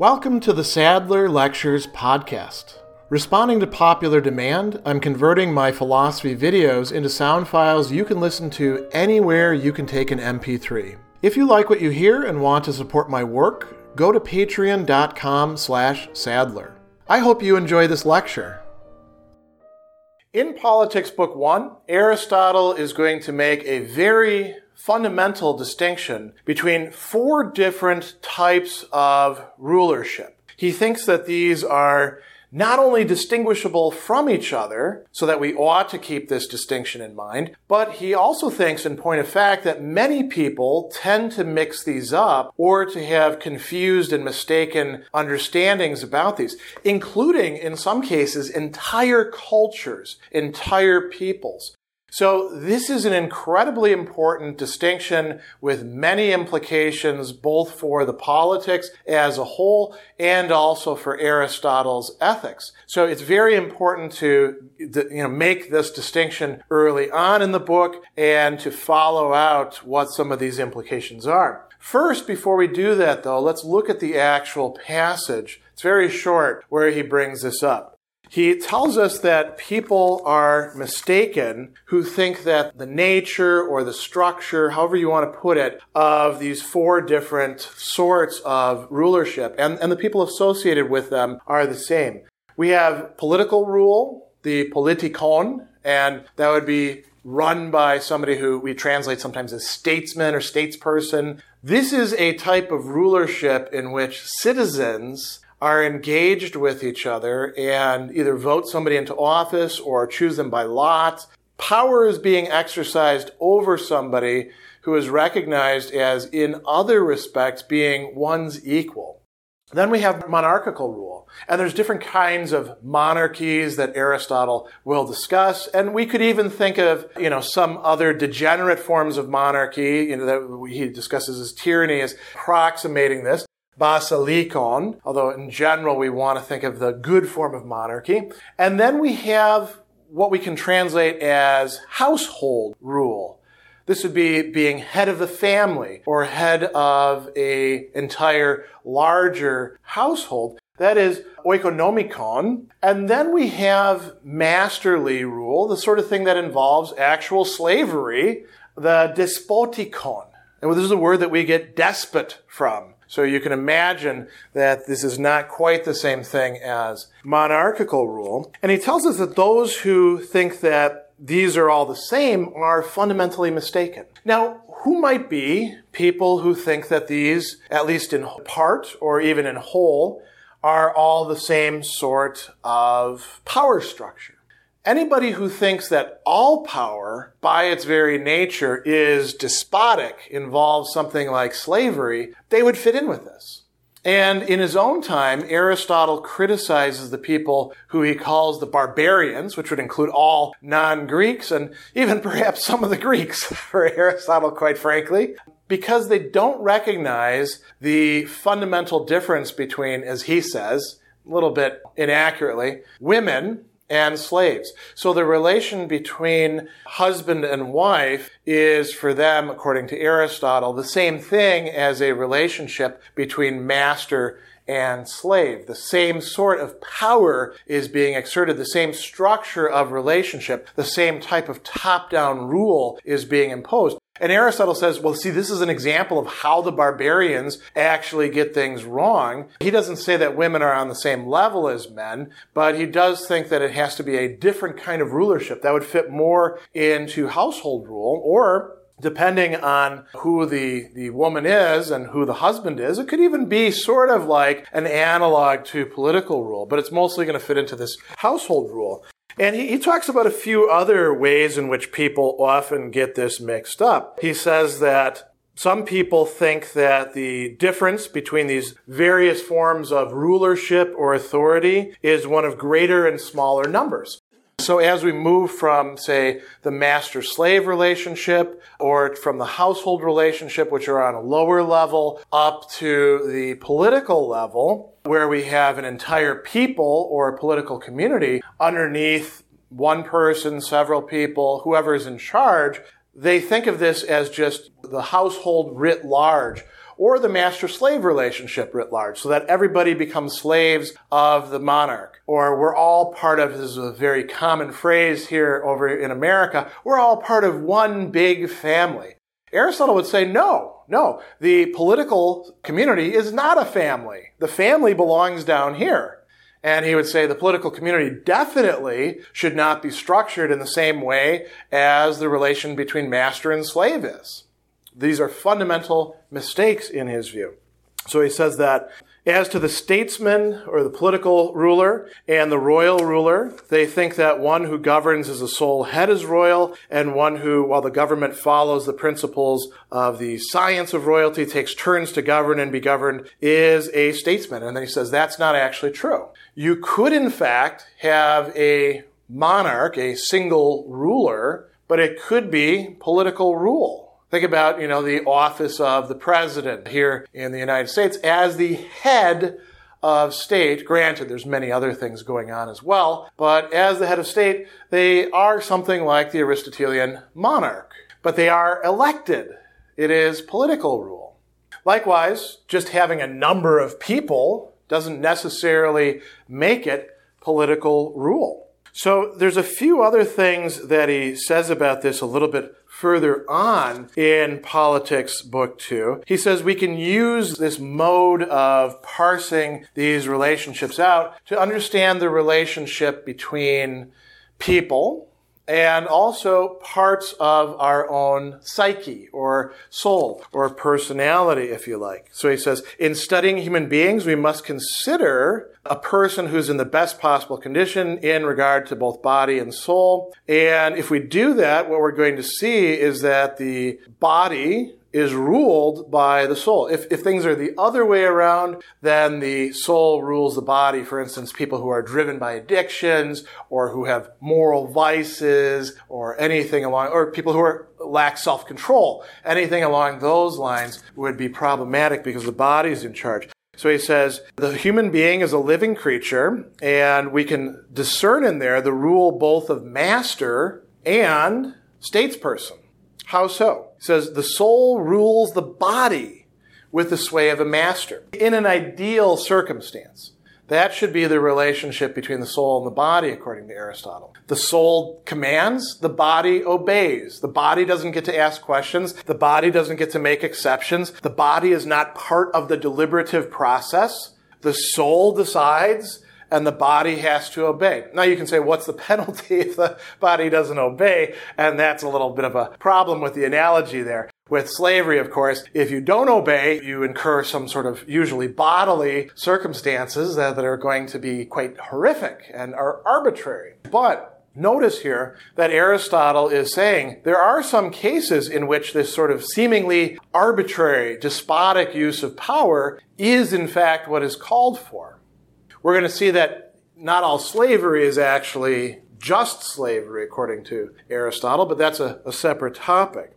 Welcome to the Sadler Lectures podcast. Responding to popular demand, I'm converting my philosophy videos into sound files you can listen to anywhere you can take an MP3. If you like what you hear and want to support my work, go to patreon.com slash sadler. I hope you enjoy this lecture. In Politics Book 1, Aristotle is going to make a very fundamental distinction between four different types of rulership. He thinks that these are not only distinguishable from each other, so that we ought to keep this distinction in mind, but he also thinks, in point of fact, that many people tend to mix these up or to have confused and mistaken understandings about these, including, in some cases, entire cultures, entire peoples. So this is an incredibly important distinction with many implications both for the politics as a whole and also for Aristotle's ethics. So it's very important to you know make this distinction early on in the book and to follow out what some of these implications are. First, before we do that though, let's look at the actual passage. It's very short where he brings this up. He tells us that people are mistaken who think that the nature or the structure, however you want to put it, of these four different sorts of rulership and, and the people associated with them are the same. We have political rule, the politikon, and that would be run by somebody who we translate sometimes as statesman or statesperson. This is a type of rulership in which citizens are engaged with each other and either vote somebody into office or choose them by lot. Power is being exercised over somebody who is recognized as, in other respects, being one's equal. Then we have monarchical rule. And there's different kinds of monarchies that Aristotle will discuss. And we could even think of, you know, some other degenerate forms of monarchy, you know, that he discusses as tyranny as approximating this basilikon, although in general we want to think of the good form of monarchy. And then we have what we can translate as household rule. This would be being head of the family or head of a entire larger household. That is oikonomikon. And then we have masterly rule, the sort of thing that involves actual slavery, the despotikon. And this is a word that we get despot from. So you can imagine that this is not quite the same thing as monarchical rule. And he tells us that those who think that these are all the same are fundamentally mistaken. Now, who might be people who think that these, at least in part or even in whole, are all the same sort of power structure? Anybody who thinks that all power, by its very nature, is despotic, involves something like slavery, they would fit in with this. And in his own time, Aristotle criticizes the people who he calls the barbarians, which would include all non-Greeks and even perhaps some of the Greeks, for Aristotle, quite frankly, because they don't recognize the fundamental difference between, as he says, a little bit inaccurately, women and slaves. So the relation between husband and wife is for them, according to Aristotle, the same thing as a relationship between master and slave. The same sort of power is being exerted, the same structure of relationship, the same type of top-down rule is being imposed. And Aristotle says, well, see, this is an example of how the barbarians actually get things wrong. He doesn't say that women are on the same level as men, but he does think that it has to be a different kind of rulership that would fit more into household rule or depending on who the, the woman is and who the husband is, it could even be sort of like an analog to political rule, but it's mostly going to fit into this household rule. And he, he, talks about a few other ways in which people often get this mixed up. He says that some people think that the difference between these various forms of rulership or authority is one of greater and smaller numbers. So as we move from, say, the master slave relationship or from the household relationship, which are on a lower level, up to the political level, where we have an entire people or a political community underneath one person, several people, whoever is in charge, they think of this as just the household writ large or the master slave relationship writ large, so that everybody becomes slaves of the monarch. Or we're all part of, this is a very common phrase here over in America, we're all part of one big family. Aristotle would say, no, no, the political community is not a family. The family belongs down here. And he would say the political community definitely should not be structured in the same way as the relation between master and slave is. These are fundamental mistakes in his view. So he says that as to the statesman or the political ruler and the royal ruler, they think that one who governs as a sole head is royal, and one who, while the government follows the principles of the science of royalty, takes turns to govern and be governed, is a statesman. And then he says that's not actually true. You could, in fact, have a monarch, a single ruler, but it could be political rule. Think about, you know, the office of the president here in the United States as the head of state. Granted, there's many other things going on as well, but as the head of state, they are something like the Aristotelian monarch, but they are elected. It is political rule. Likewise, just having a number of people doesn't necessarily make it political rule. So there's a few other things that he says about this a little bit further on in Politics Book 2. He says we can use this mode of parsing these relationships out to understand the relationship between people and also parts of our own psyche or soul or personality, if you like. So he says, in studying human beings, we must consider a person who's in the best possible condition in regard to both body and soul. And if we do that, what we're going to see is that the body is ruled by the soul. If, if things are the other way around, then the soul rules the body. For instance, people who are driven by addictions or who have moral vices or anything along, or people who are lack self-control, anything along those lines would be problematic because the body is in charge. So he says, the human being is a living creature, and we can discern in there the rule both of master and statesperson. How so? He says the soul rules the body with the sway of a master. In an ideal circumstance, that should be the relationship between the soul and the body, according to Aristotle. The soul commands, the body obeys. The body doesn't get to ask questions. The body doesn't get to make exceptions. The body is not part of the deliberative process. The soul decides and the body has to obey. Now you can say, what's the penalty if the body doesn't obey? And that's a little bit of a problem with the analogy there. With slavery, of course, if you don't obey, you incur some sort of usually bodily circumstances that, are going to be quite horrific and are arbitrary. But Notice here that Aristotle is saying there are some cases in which this sort of seemingly arbitrary, despotic use of power is in fact what is called for we're going to see that not all slavery is actually just slavery, according to Aristotle, but that's a, a separate topic.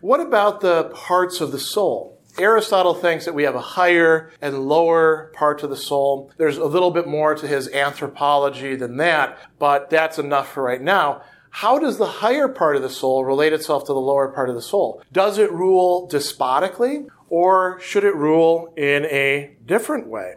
What about the parts of the soul? Aristotle thinks that we have a higher and lower part of the soul. There's a little bit more to his anthropology than that, but that's enough for right now. How does the higher part of the soul relate itself to the lower part of the soul? Does it rule despotically or should it rule in a different way?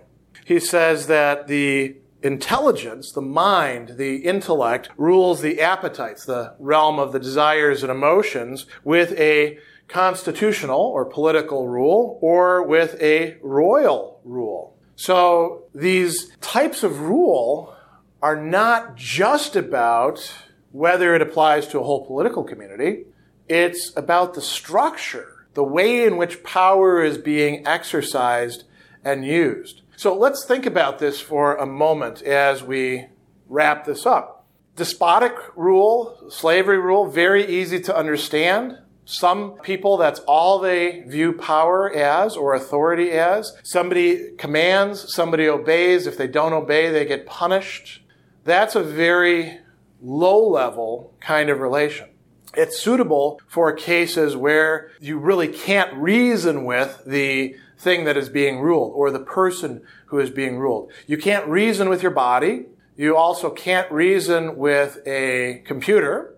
He says that the intelligence, the mind, the intellect rules the appetites, the realm of the desires and emotions with a constitutional or political rule or with a royal rule. So these types of rule are not just about whether it applies to a whole political community. It's about the structure, the way in which power is being exercised and used. So let's think about this for a moment as we wrap this up. Despotic rule, slavery rule, very easy to understand. Some people, that's all they view power as or authority as. Somebody commands, somebody obeys. If they don't obey, they get punished. That's a very low level kind of relation. It's suitable for cases where you really can't reason with the thing that is being ruled or the person who is being ruled. You can't reason with your body. You also can't reason with a computer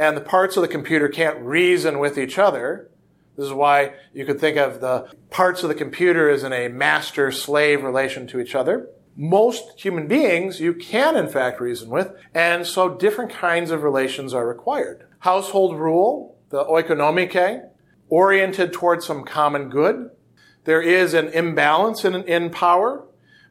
and the parts of the computer can't reason with each other. This is why you could think of the parts of the computer as in a master slave relation to each other. Most human beings you can, in fact, reason with, and so different kinds of relations are required. Household rule, the oikonomike, oriented towards some common good. There is an imbalance in, in power,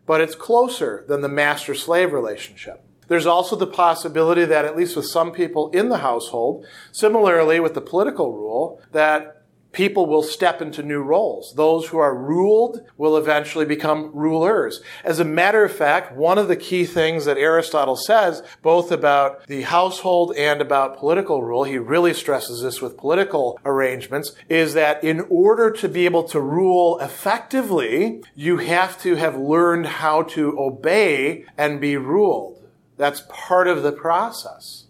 but it's closer than the master slave relationship. There's also the possibility that, at least with some people in the household, similarly with the political rule, that people will step into new roles. Those who are ruled will eventually become rulers. As a matter of fact, one of the key things that Aristotle says, both about the household and about political rule, he really stresses this with political arrangements, is that in order to be able to rule effectively, you have to have learned how to obey and be ruled. That's part of the process.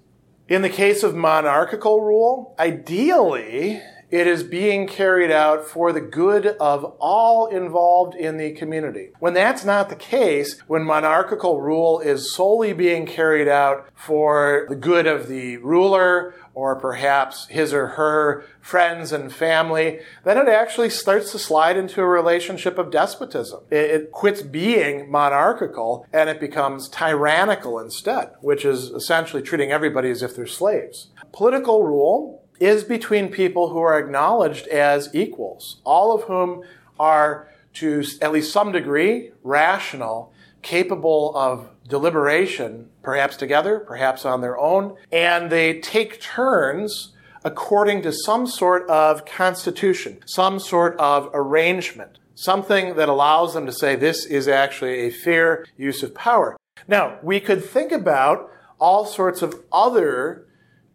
In the case of monarchical rule, ideally, it is being carried out for the good of all involved in the community. When that's not the case, when monarchical rule is solely being carried out for the good of the ruler or perhaps his or her friends and family, then it actually starts to slide into a relationship of despotism. It, it, quits being monarchical and it becomes tyrannical instead, which is essentially treating everybody as if they're slaves. Political rule is between people who are acknowledged as equals, all of whom are to at least some degree rational, capable of deliberation, perhaps together, perhaps on their own, and they take turns according to some sort of constitution, some sort of arrangement, something that allows them to say this is actually a fair use of power. Now, we could think about all sorts of other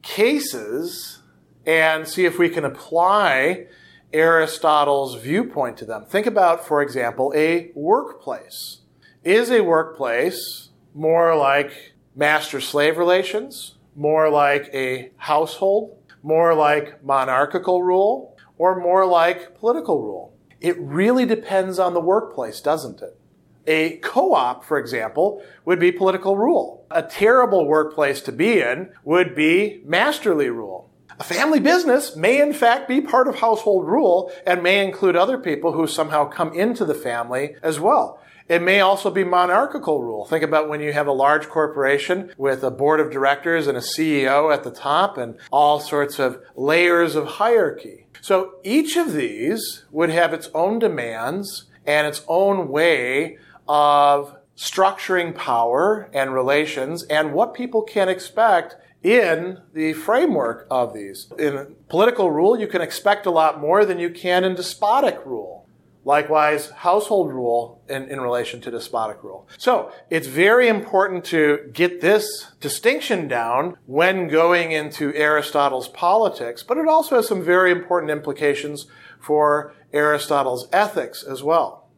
cases and see if we can apply Aristotle's viewpoint to them. Think about, for example, a workplace. Is a workplace more like master slave relations, more like a household, more like monarchical rule, or more like political rule? It really depends on the workplace, doesn't it? A co op, for example, would be political rule. A terrible workplace to be in would be masterly rule. A family business may in fact be part of household rule and may include other people who somehow come into the family as well. It may also be monarchical rule. Think about when you have a large corporation with a board of directors and a CEO at the top and all sorts of layers of hierarchy. So each of these would have its own demands and its own way of structuring power and relations and what people can expect in the framework of these. In political rule, you can expect a lot more than you can in despotic rule. Likewise, household rule in, in relation to despotic rule. So, it's very important to get this distinction down when going into Aristotle's politics, but it also has some very important implications for Aristotle's ethics as well.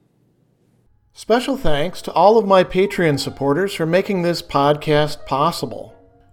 Special thanks to all of my Patreon supporters for making this podcast possible.